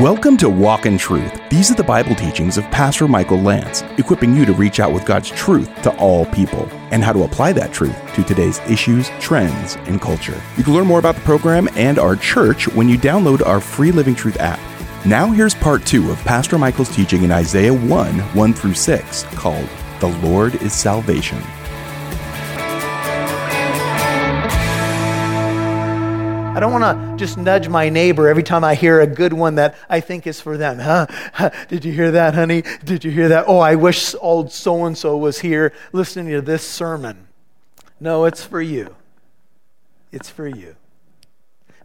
Welcome to Walk in Truth. These are the Bible teachings of Pastor Michael Lance, equipping you to reach out with God's truth to all people and how to apply that truth to today's issues, trends, and culture. You can learn more about the program and our church when you download our free Living Truth app. Now, here's part two of Pastor Michael's teaching in Isaiah 1 1 through 6, called The Lord is Salvation. Don't want to just nudge my neighbor every time I hear a good one that I think is for them. Huh? Did you hear that, honey? Did you hear that? Oh, I wish old so and so was here listening to this sermon. No, it's for you. It's for you.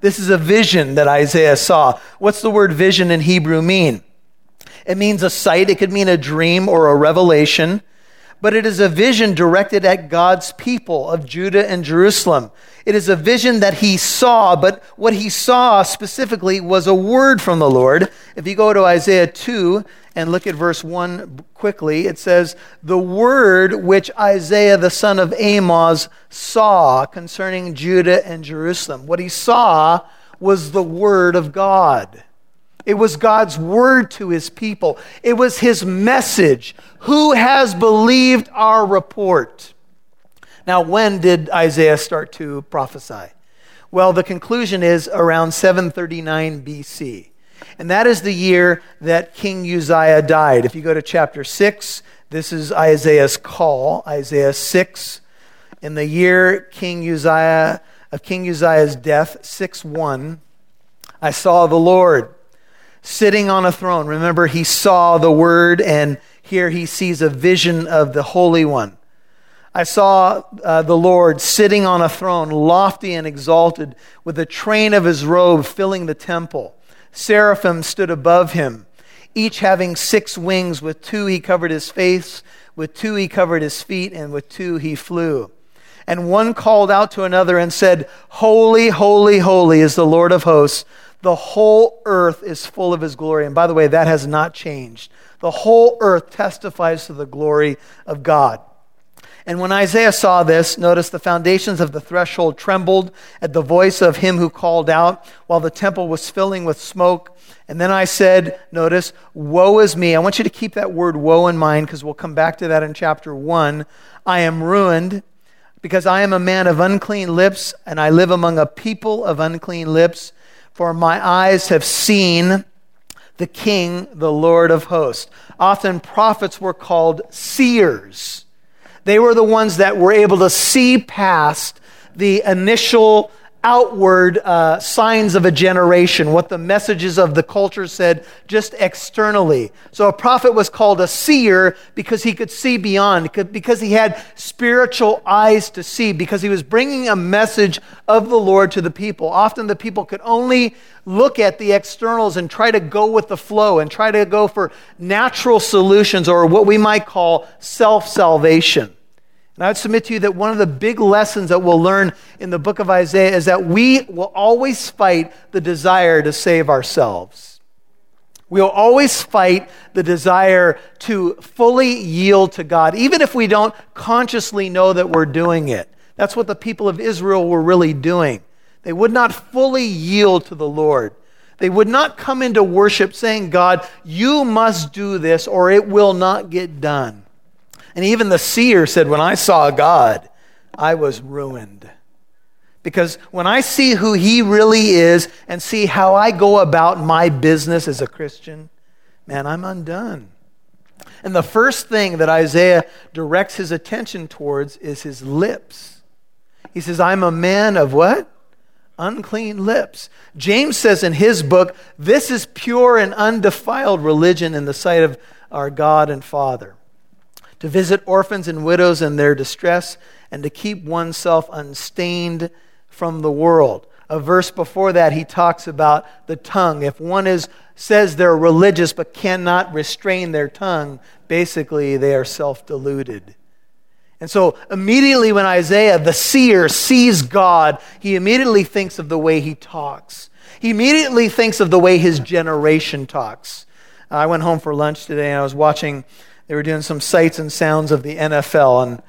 This is a vision that Isaiah saw. What's the word vision in Hebrew mean? It means a sight, it could mean a dream or a revelation but it is a vision directed at God's people of Judah and Jerusalem. It is a vision that he saw, but what he saw specifically was a word from the Lord. If you go to Isaiah 2 and look at verse 1 quickly, it says, The word which Isaiah the son of Amoz saw concerning Judah and Jerusalem. What he saw was the word of God. It was God's word to his people. It was his message. Who has believed our report? Now, when did Isaiah start to prophesy? Well, the conclusion is around 739 BC. And that is the year that King Uzziah died. If you go to chapter 6, this is Isaiah's call, Isaiah 6. In the year King Uzziah of King Uzziah's death, 6 1, I saw the Lord sitting on a throne. Remember, he saw the Word, and here he sees a vision of the Holy One. I saw uh, the Lord sitting on a throne, lofty and exalted, with the train of his robe filling the temple. Seraphim stood above him, each having six wings. With two he covered his face, with two he covered his feet, and with two he flew. And one called out to another and said, Holy, holy, holy is the Lord of hosts. The whole earth is full of his glory. And by the way, that has not changed. The whole earth testifies to the glory of God. And when Isaiah saw this, notice the foundations of the threshold trembled at the voice of him who called out while the temple was filling with smoke. And then I said, notice, woe is me. I want you to keep that word woe in mind because we'll come back to that in chapter 1. I am ruined because I am a man of unclean lips and I live among a people of unclean lips for my eyes have seen the King, the Lord of hosts. Often prophets were called seers. They were the ones that were able to see past the initial outward uh, signs of a generation, what the messages of the culture said just externally. So a prophet was called a seer because he could see beyond, because he had spiritual eyes to see, because he was bringing a message of the Lord to the people. Often the people could only look at the externals and try to go with the flow and try to go for natural solutions or what we might call self salvation. And I would submit to you that one of the big lessons that we'll learn in the book of Isaiah is that we will always fight the desire to save ourselves. We'll always fight the desire to fully yield to God, even if we don't consciously know that we're doing it. That's what the people of Israel were really doing. They would not fully yield to the Lord. They would not come into worship saying, God, you must do this or it will not get done. And even the seer said, When I saw God, I was ruined. Because when I see who he really is and see how I go about my business as a Christian, man, I'm undone. And the first thing that Isaiah directs his attention towards is his lips. He says, I'm a man of what? Unclean lips. James says in his book, This is pure and undefiled religion in the sight of our God and Father to visit orphans and widows in their distress, and to keep oneself unstained from the world. A verse before that, he talks about the tongue. If one is, says they're religious but cannot restrain their tongue, basically they are self deluded. And so, immediately when Isaiah, the seer, sees God, he immediately thinks of the way he talks. He immediately thinks of the way his generation talks. I went home for lunch today and I was watching they were doing some sights and sounds of the NFL. And,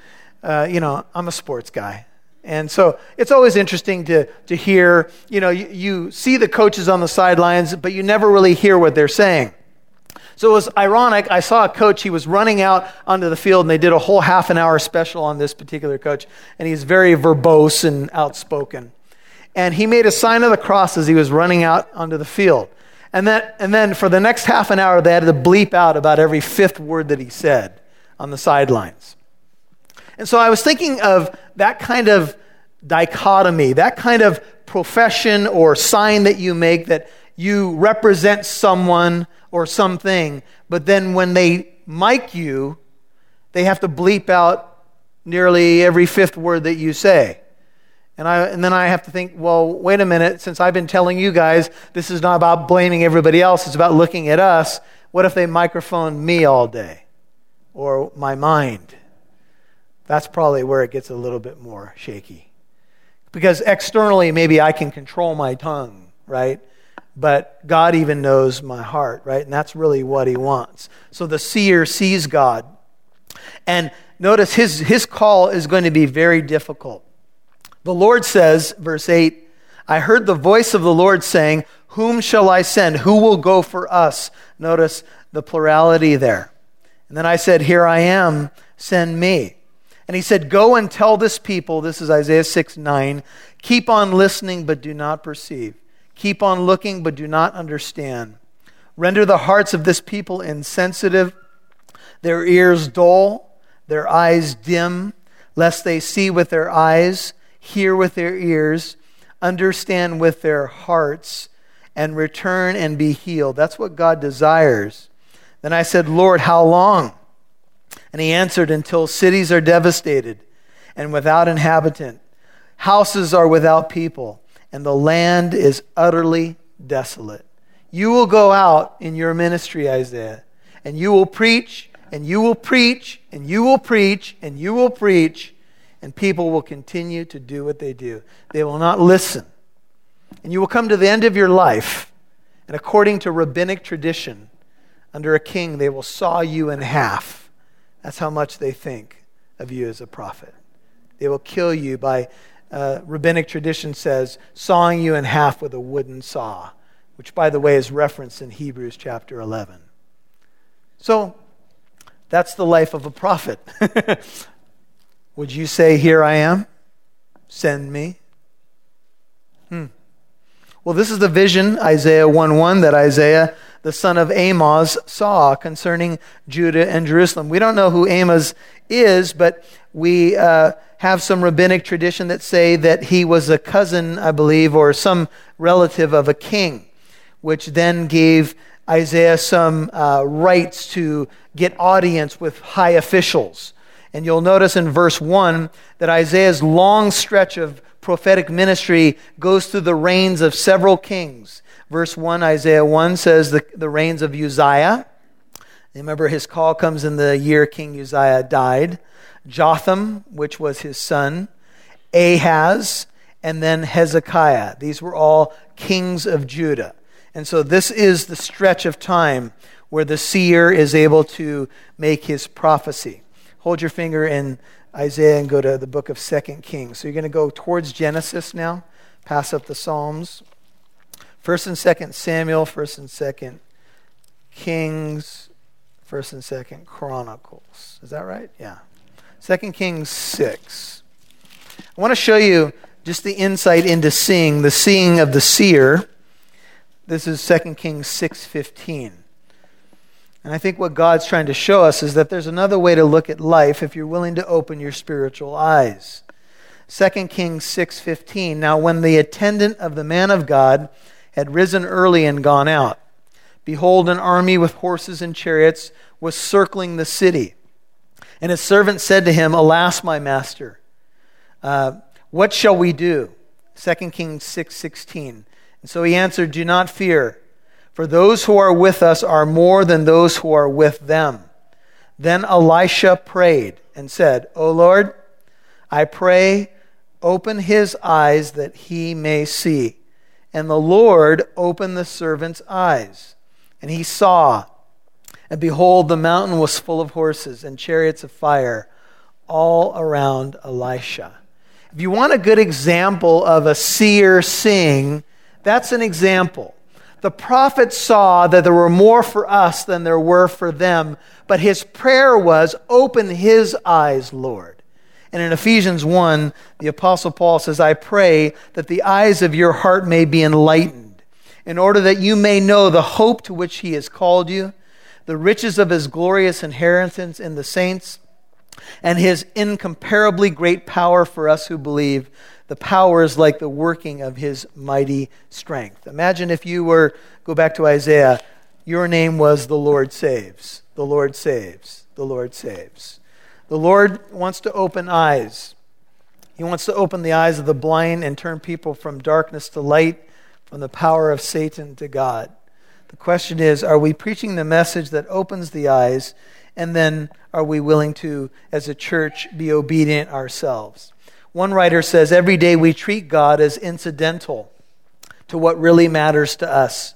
uh, you know, I'm a sports guy. And so it's always interesting to, to hear, you know, you, you see the coaches on the sidelines, but you never really hear what they're saying. So it was ironic. I saw a coach, he was running out onto the field, and they did a whole half an hour special on this particular coach. And he's very verbose and outspoken. And he made a sign of the cross as he was running out onto the field. And then, and then for the next half an hour, they had to bleep out about every fifth word that he said on the sidelines. And so I was thinking of that kind of dichotomy, that kind of profession or sign that you make that you represent someone or something, but then when they mic you, they have to bleep out nearly every fifth word that you say. And, I, and then I have to think, well, wait a minute, since I've been telling you guys this is not about blaming everybody else, it's about looking at us. What if they microphone me all day? Or my mind? That's probably where it gets a little bit more shaky. Because externally, maybe I can control my tongue, right? But God even knows my heart, right? And that's really what He wants. So the seer sees God. And notice his, his call is going to be very difficult. The Lord says, verse 8, I heard the voice of the Lord saying, Whom shall I send? Who will go for us? Notice the plurality there. And then I said, Here I am, send me. And he said, Go and tell this people, this is Isaiah 6 9, keep on listening, but do not perceive. Keep on looking, but do not understand. Render the hearts of this people insensitive, their ears dull, their eyes dim, lest they see with their eyes, hear with their ears, understand with their hearts, and return and be healed. That's what God desires. Then I said, Lord, how long? And he answered, Until cities are devastated and without inhabitant, houses are without people, and the land is utterly desolate. You will go out in your ministry, Isaiah, and you will preach, and you will preach, and you will preach, and you will preach, and people will continue to do what they do. They will not listen. And you will come to the end of your life, and according to rabbinic tradition, under a king, they will saw you in half that's how much they think of you as a prophet. They will kill you by, uh, rabbinic tradition says, sawing you in half with a wooden saw, which, by the way, is referenced in Hebrews chapter 11. So, that's the life of a prophet. Would you say, Here I am? Send me? Hmm. Well, this is the vision, Isaiah 1 1, that Isaiah the son of Amoz saw concerning Judah and Jerusalem. We don't know who Amoz is, but we uh, have some rabbinic tradition that say that he was a cousin, I believe, or some relative of a king, which then gave Isaiah some uh, rights to get audience with high officials. And you'll notice in verse 1 that Isaiah's long stretch of prophetic ministry goes through the reigns of several kings. Verse 1, Isaiah 1 says the, the reigns of Uzziah. Remember, his call comes in the year King Uzziah died. Jotham, which was his son, Ahaz, and then Hezekiah. These were all kings of Judah. And so this is the stretch of time where the seer is able to make his prophecy. Hold your finger in Isaiah and go to the book of Second Kings. So you're going to go towards Genesis now, pass up the Psalms. First and Second Samuel, First and Second Kings, First and Second Chronicles. Is that right? Yeah. Second Kings six. I want to show you just the insight into seeing, the seeing of the seer. This is Second Kings six fifteen. And I think what God's trying to show us is that there's another way to look at life if you're willing to open your spiritual eyes. 2 Kings 6:15 Now when the attendant of the man of God had risen early and gone out. Behold, an army with horses and chariots was circling the city. And his servant said to him, Alas, my master, uh, what shall we do? 2 Kings 6 16. And so he answered, Do not fear, for those who are with us are more than those who are with them. Then Elisha prayed and said, O Lord, I pray, open his eyes that he may see. And the Lord opened the servant's eyes, and he saw. And behold, the mountain was full of horses and chariots of fire all around Elisha. If you want a good example of a seer seeing, that's an example. The prophet saw that there were more for us than there were for them, but his prayer was, Open his eyes, Lord. And in Ephesians 1, the Apostle Paul says, I pray that the eyes of your heart may be enlightened, in order that you may know the hope to which he has called you, the riches of his glorious inheritance in the saints, and his incomparably great power for us who believe the power is like the working of his mighty strength. Imagine if you were, go back to Isaiah, your name was the Lord saves, the Lord saves, the Lord saves. The Lord wants to open eyes. He wants to open the eyes of the blind and turn people from darkness to light, from the power of Satan to God. The question is are we preaching the message that opens the eyes? And then are we willing to, as a church, be obedient ourselves? One writer says, Every day we treat God as incidental to what really matters to us.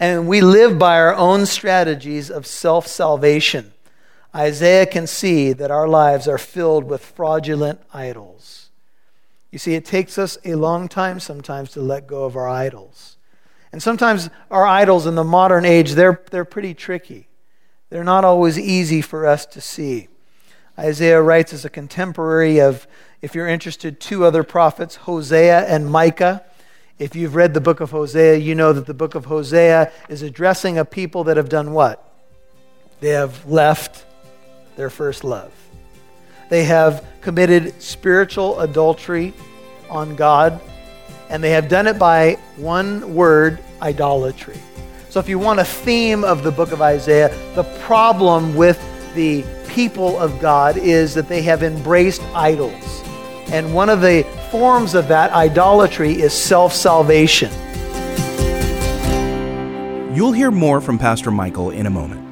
And we live by our own strategies of self salvation. Isaiah can see that our lives are filled with fraudulent idols. You see, it takes us a long time sometimes to let go of our idols. And sometimes our idols in the modern age, they're, they're pretty tricky. They're not always easy for us to see. Isaiah writes as a contemporary of if you're interested, two other prophets, Hosea and Micah. If you've read the book of Hosea, you know that the book of Hosea is addressing a people that have done what? They have left their first love. They have committed spiritual adultery on God, and they have done it by one word idolatry. So, if you want a theme of the book of Isaiah, the problem with the people of God is that they have embraced idols. And one of the forms of that idolatry is self salvation. You'll hear more from Pastor Michael in a moment.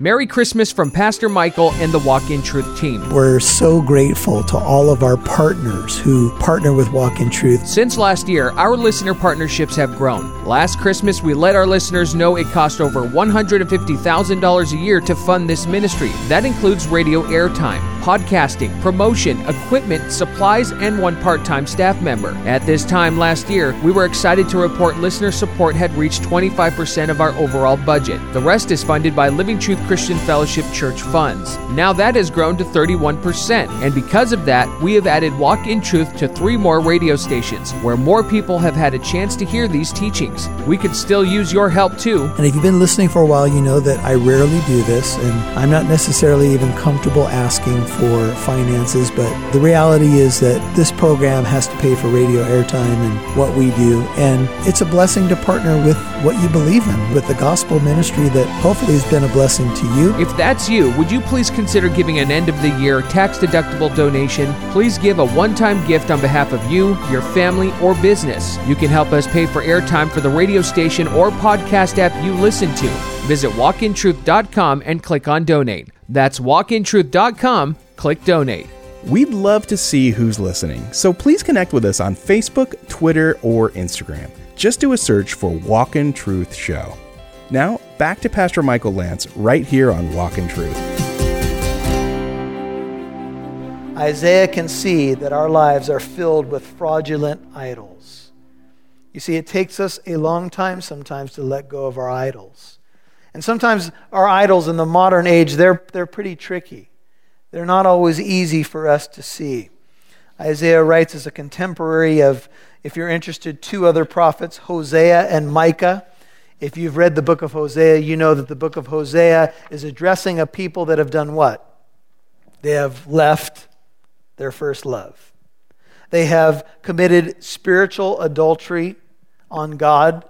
Merry Christmas from Pastor Michael and the Walk in Truth team. We're so grateful to all of our partners who partner with Walk in Truth. Since last year, our listener partnerships have grown. Last Christmas, we let our listeners know it cost over $150,000 a year to fund this ministry. That includes radio airtime, podcasting, promotion, equipment, supplies, and one part time staff member. At this time last year, we were excited to report listener support had reached 25% of our overall budget. The rest is funded by Living Truth Christian Fellowship Church funds. Now that has grown to 31%, and because of that, we have added Walk in Truth to three more radio stations where more people have had a chance to hear these teachings. We could still use your help too. And if you've been listening for a while, you know that I rarely do this, and I'm not necessarily even comfortable asking for finances, but the reality is that this program has to pay for radio airtime and what we do, and it's a blessing to partner with what you believe in, with the gospel ministry that hopefully has been a blessing to you. If that's you, would you please consider giving an end of the year tax deductible donation? Please give a one time gift on behalf of you, your family, or business. You can help us pay for airtime for the radio station or podcast app you listen to. Visit walkintruth.com and click on donate. That's walkintruth.com, click donate. We'd love to see who's listening, so please connect with us on Facebook, Twitter, or Instagram. Just do a search for Walk in Truth Show. Now, back to Pastor Michael Lance right here on Walk in Truth. Isaiah can see that our lives are filled with fraudulent idols. You see, it takes us a long time sometimes to let go of our idols. And sometimes our idols in the modern age, they're, they're pretty tricky. They're not always easy for us to see. Isaiah writes as a contemporary of, if you're interested, two other prophets, Hosea and Micah. If you've read the book of Hosea, you know that the book of Hosea is addressing a people that have done what? They have left their first love. They have committed spiritual adultery on God,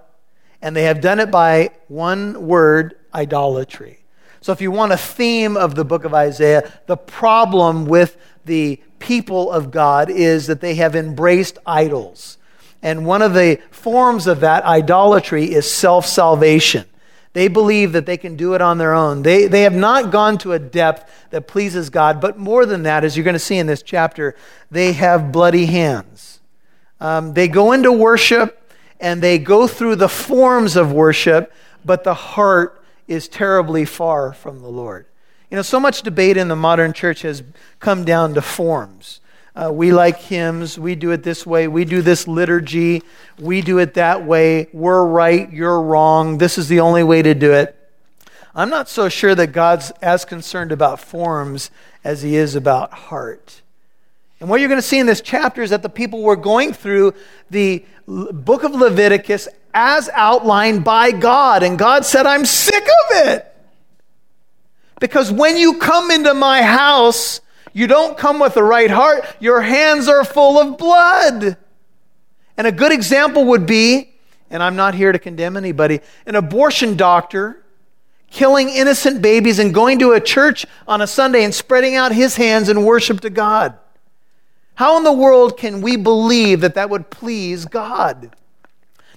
and they have done it by one word idolatry. So, if you want a theme of the book of Isaiah, the problem with the people of God is that they have embraced idols. And one of the forms of that idolatry is self salvation. They believe that they can do it on their own. They, they have not gone to a depth that pleases God, but more than that, as you're going to see in this chapter, they have bloody hands. Um, they go into worship and they go through the forms of worship, but the heart is terribly far from the Lord. You know, so much debate in the modern church has come down to forms. Uh, we like hymns. We do it this way. We do this liturgy. We do it that way. We're right. You're wrong. This is the only way to do it. I'm not so sure that God's as concerned about forms as he is about heart. And what you're going to see in this chapter is that the people were going through the book of Leviticus as outlined by God. And God said, I'm sick of it. Because when you come into my house, you don't come with the right heart. Your hands are full of blood. And a good example would be, and I'm not here to condemn anybody, an abortion doctor killing innocent babies and going to a church on a Sunday and spreading out his hands in worship to God. How in the world can we believe that that would please God?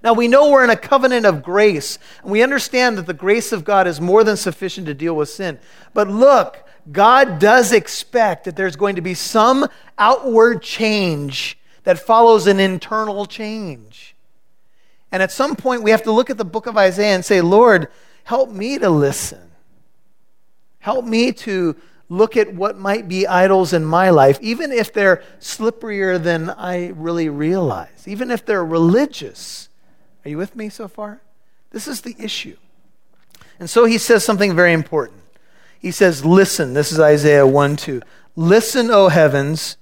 Now, we know we're in a covenant of grace, and we understand that the grace of God is more than sufficient to deal with sin. But look, God does expect that there's going to be some outward change that follows an internal change. And at some point, we have to look at the book of Isaiah and say, Lord, help me to listen. Help me to look at what might be idols in my life, even if they're slipperier than I really realize, even if they're religious. Are you with me so far? This is the issue. And so he says something very important. He says, Listen, this is Isaiah 1 2. Listen, O heavens,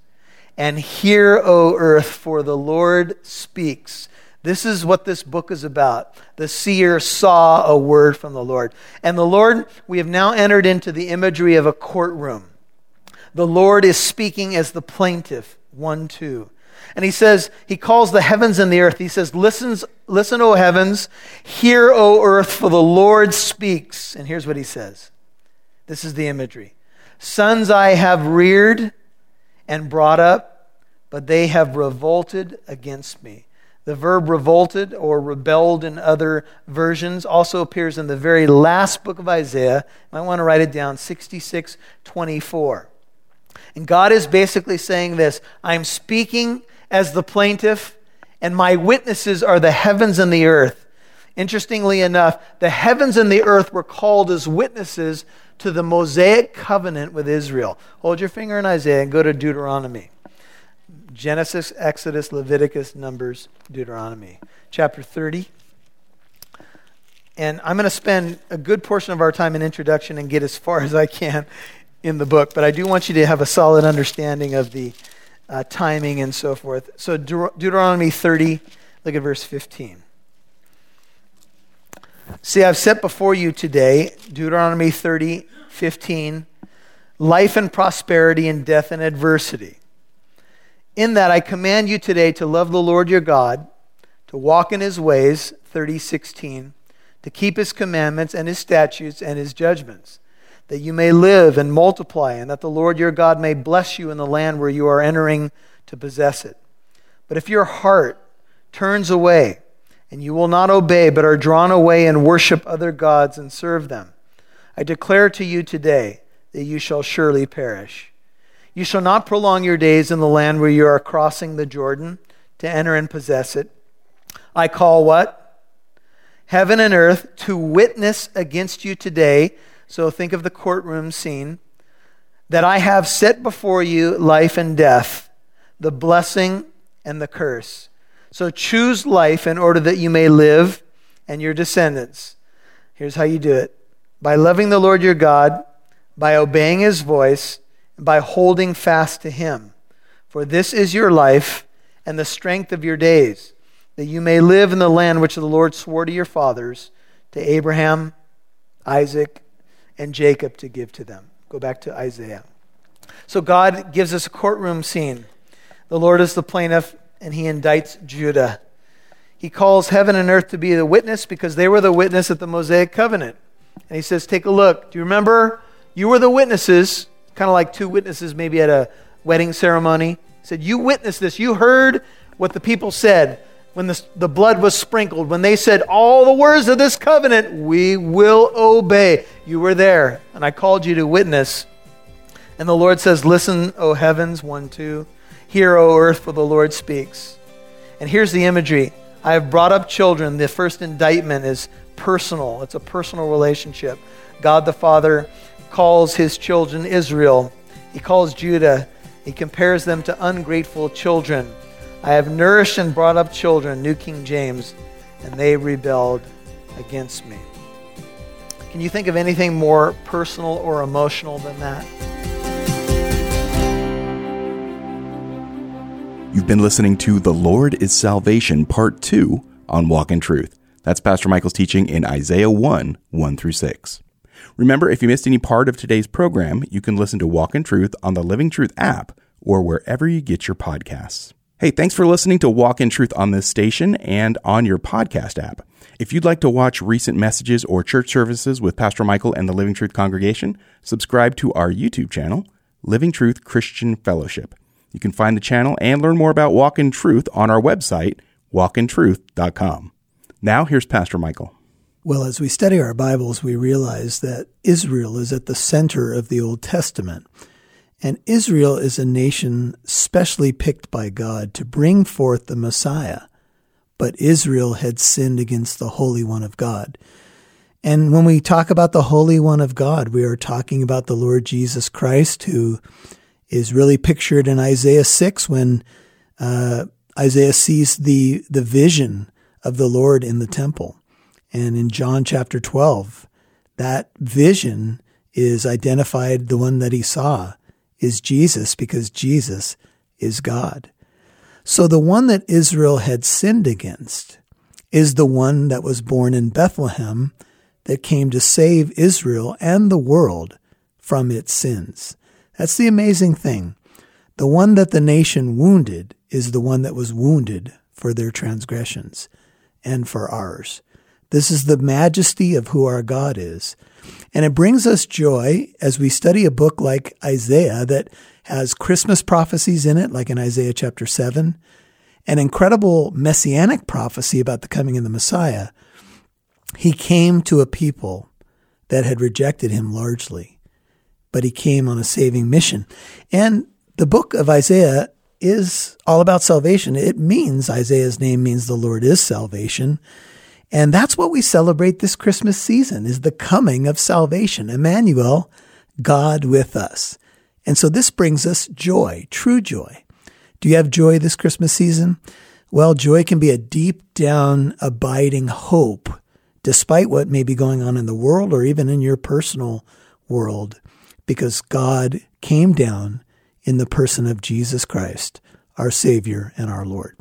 and hear, O earth, for the Lord speaks. This is what this book is about. The seer saw a word from the Lord. And the Lord, we have now entered into the imagery of a courtroom. The Lord is speaking as the plaintiff, 1 2. And he says, he calls the heavens and the earth. He says, Listen, listen, O heavens, hear, O earth, for the Lord speaks. And here's what he says this is the imagery. Sons I have reared and brought up, but they have revolted against me. The verb revolted or rebelled in other versions also appears in the very last book of Isaiah. You might want to write it down 66 24. And God is basically saying this I'm speaking as the plaintiff, and my witnesses are the heavens and the earth. Interestingly enough, the heavens and the earth were called as witnesses to the Mosaic covenant with Israel. Hold your finger in Isaiah and go to Deuteronomy. Genesis, Exodus, Leviticus, Numbers, Deuteronomy. Chapter 30. And I'm going to spend a good portion of our time in introduction and get as far as I can in the book, but I do want you to have a solid understanding of the uh, timing and so forth. So, De- Deuteronomy 30, look at verse 15. See, I've set before you today, Deuteronomy 30, 15, life and prosperity and death and adversity. In that I command you today to love the Lord your God, to walk in his ways, 30:16, to keep his commandments and his statutes and his judgments, that you may live and multiply, and that the Lord your God may bless you in the land where you are entering to possess it. But if your heart turns away, and you will not obey, but are drawn away and worship other gods and serve them. I declare to you today that you shall surely perish. You shall not prolong your days in the land where you are crossing the Jordan to enter and possess it. I call what? Heaven and earth to witness against you today. So think of the courtroom scene. That I have set before you life and death, the blessing and the curse. So choose life in order that you may live and your descendants. Here's how you do it by loving the Lord your God, by obeying his voice, by holding fast to him. For this is your life and the strength of your days, that you may live in the land which the Lord swore to your fathers, to Abraham, Isaac, and Jacob to give to them. Go back to Isaiah. So God gives us a courtroom scene. The Lord is the plaintiff, and he indicts Judah. He calls heaven and earth to be the witness because they were the witness at the Mosaic covenant. And he says, Take a look. Do you remember? You were the witnesses, kind of like two witnesses maybe at a wedding ceremony. Said, You witnessed this. You heard what the people said when the, the blood was sprinkled, when they said, All the words of this covenant, we will obey. You were there, and I called you to witness. And the Lord says, Listen, O heavens, 1 2. Hear, O earth, for the Lord speaks. And here's the imagery I have brought up children. The first indictment is personal, it's a personal relationship. God the Father calls his children Israel, he calls Judah He compares them to ungrateful children. I have nourished and brought up children, New King James, and they rebelled against me. Can you think of anything more personal or emotional than that? You've been listening to The Lord is Salvation, Part 2 on Walk in Truth. That's Pastor Michael's teaching in Isaiah 1 1 through 6. Remember, if you missed any part of today's program, you can listen to Walk in Truth on the Living Truth app or wherever you get your podcasts. Hey, thanks for listening to Walk in Truth on this station and on your podcast app. If you'd like to watch recent messages or church services with Pastor Michael and the Living Truth congregation, subscribe to our YouTube channel, Living Truth Christian Fellowship. You can find the channel and learn more about Walk in Truth on our website, walkintruth.com. Now, here's Pastor Michael. Well, as we study our Bibles, we realize that Israel is at the center of the Old Testament. And Israel is a nation specially picked by God to bring forth the Messiah. But Israel had sinned against the Holy One of God. And when we talk about the Holy One of God, we are talking about the Lord Jesus Christ, who is really pictured in Isaiah 6 when uh, Isaiah sees the, the vision of the Lord in the temple. And in John chapter 12, that vision is identified, the one that he saw is Jesus because Jesus is God. So the one that Israel had sinned against is the one that was born in Bethlehem that came to save Israel and the world from its sins. That's the amazing thing. The one that the nation wounded is the one that was wounded for their transgressions and for ours. This is the majesty of who our God is. And it brings us joy as we study a book like Isaiah that has Christmas prophecies in it, like in Isaiah chapter 7, an incredible messianic prophecy about the coming of the Messiah. He came to a people that had rejected him largely but he came on a saving mission. And the book of Isaiah is all about salvation. It means, Isaiah's name means the Lord is salvation. And that's what we celebrate this Christmas season is the coming of salvation. Emmanuel, God with us. And so this brings us joy, true joy. Do you have joy this Christmas season? Well, joy can be a deep down abiding hope despite what may be going on in the world or even in your personal world because God came down in the person of Jesus Christ, our Savior and our Lord.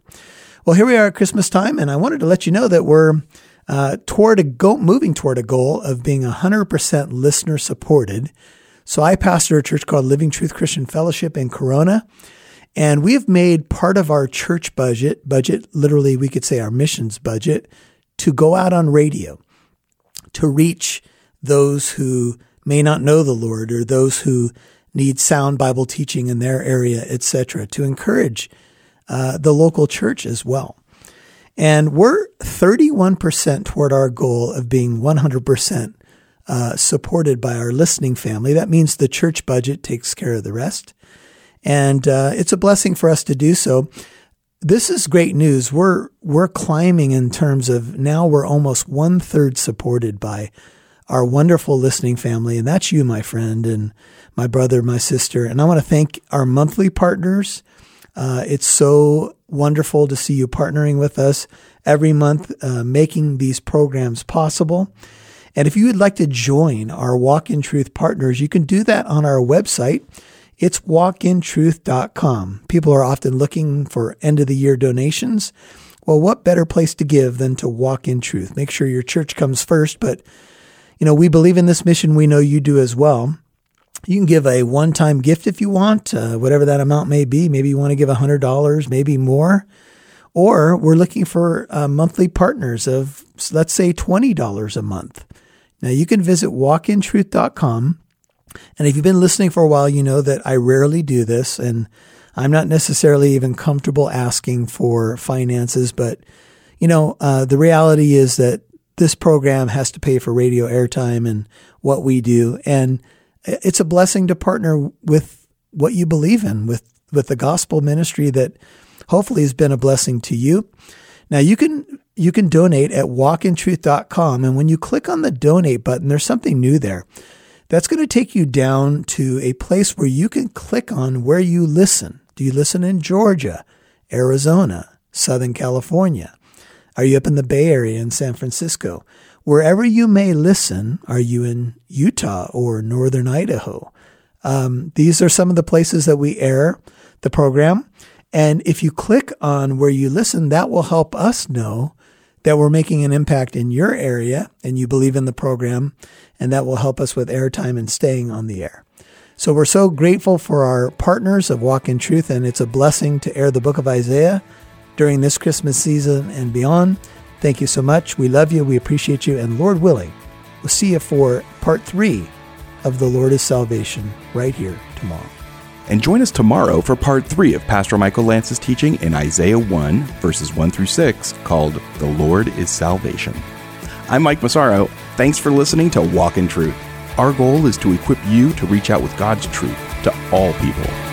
Well, here we are at Christmas time, and I wanted to let you know that we're uh, toward a go- moving toward a goal of being 100% listener supported. So I pastor a church called Living Truth Christian Fellowship in Corona, and we have made part of our church budget, budget, literally we could say our missions budget, to go out on radio to reach those who may not know the Lord or those who need sound Bible teaching in their area, etc., to encourage uh, the local church as well. And we're 31% toward our goal of being 100% uh, supported by our listening family. That means the church budget takes care of the rest. And uh, it's a blessing for us to do so. This is great news. We're we're climbing in terms of now we're almost one third supported by our wonderful listening family. And that's you, my friend, and my brother, my sister. And I want to thank our monthly partners. Uh, it's so wonderful to see you partnering with us every month, uh, making these programs possible. And if you would like to join our Walk in Truth partners, you can do that on our website. It's walkintruth.com. People are often looking for end of the year donations. Well, what better place to give than to walk in truth? Make sure your church comes first, but you know, we believe in this mission. We know you do as well. You can give a one time gift if you want, uh, whatever that amount may be. Maybe you want to give $100, maybe more. Or we're looking for uh, monthly partners of, let's say, $20 a month. Now you can visit walkintruth.com. And if you've been listening for a while, you know that I rarely do this and I'm not necessarily even comfortable asking for finances, but you know, uh, the reality is that this program has to pay for radio airtime and what we do. And it's a blessing to partner with what you believe in, with, with the gospel ministry that hopefully has been a blessing to you. Now you can, you can donate at walkintruth.com. And when you click on the donate button, there's something new there. That's going to take you down to a place where you can click on where you listen. Do you listen in Georgia, Arizona, Southern California? Are you up in the Bay Area in San Francisco? Wherever you may listen, are you in Utah or Northern Idaho? Um, these are some of the places that we air the program. And if you click on where you listen, that will help us know that we're making an impact in your area and you believe in the program. And that will help us with airtime and staying on the air. So we're so grateful for our partners of Walk in Truth, and it's a blessing to air the book of Isaiah during this Christmas season and beyond. Thank you so much. We love you. We appreciate you. And Lord willing, we'll see you for part three of The Lord is Salvation right here tomorrow. And join us tomorrow for part three of Pastor Michael Lance's teaching in Isaiah 1, verses 1 through 6, called The Lord is Salvation. I'm Mike Massaro. Thanks for listening to Walk in Truth. Our goal is to equip you to reach out with God's truth to all people.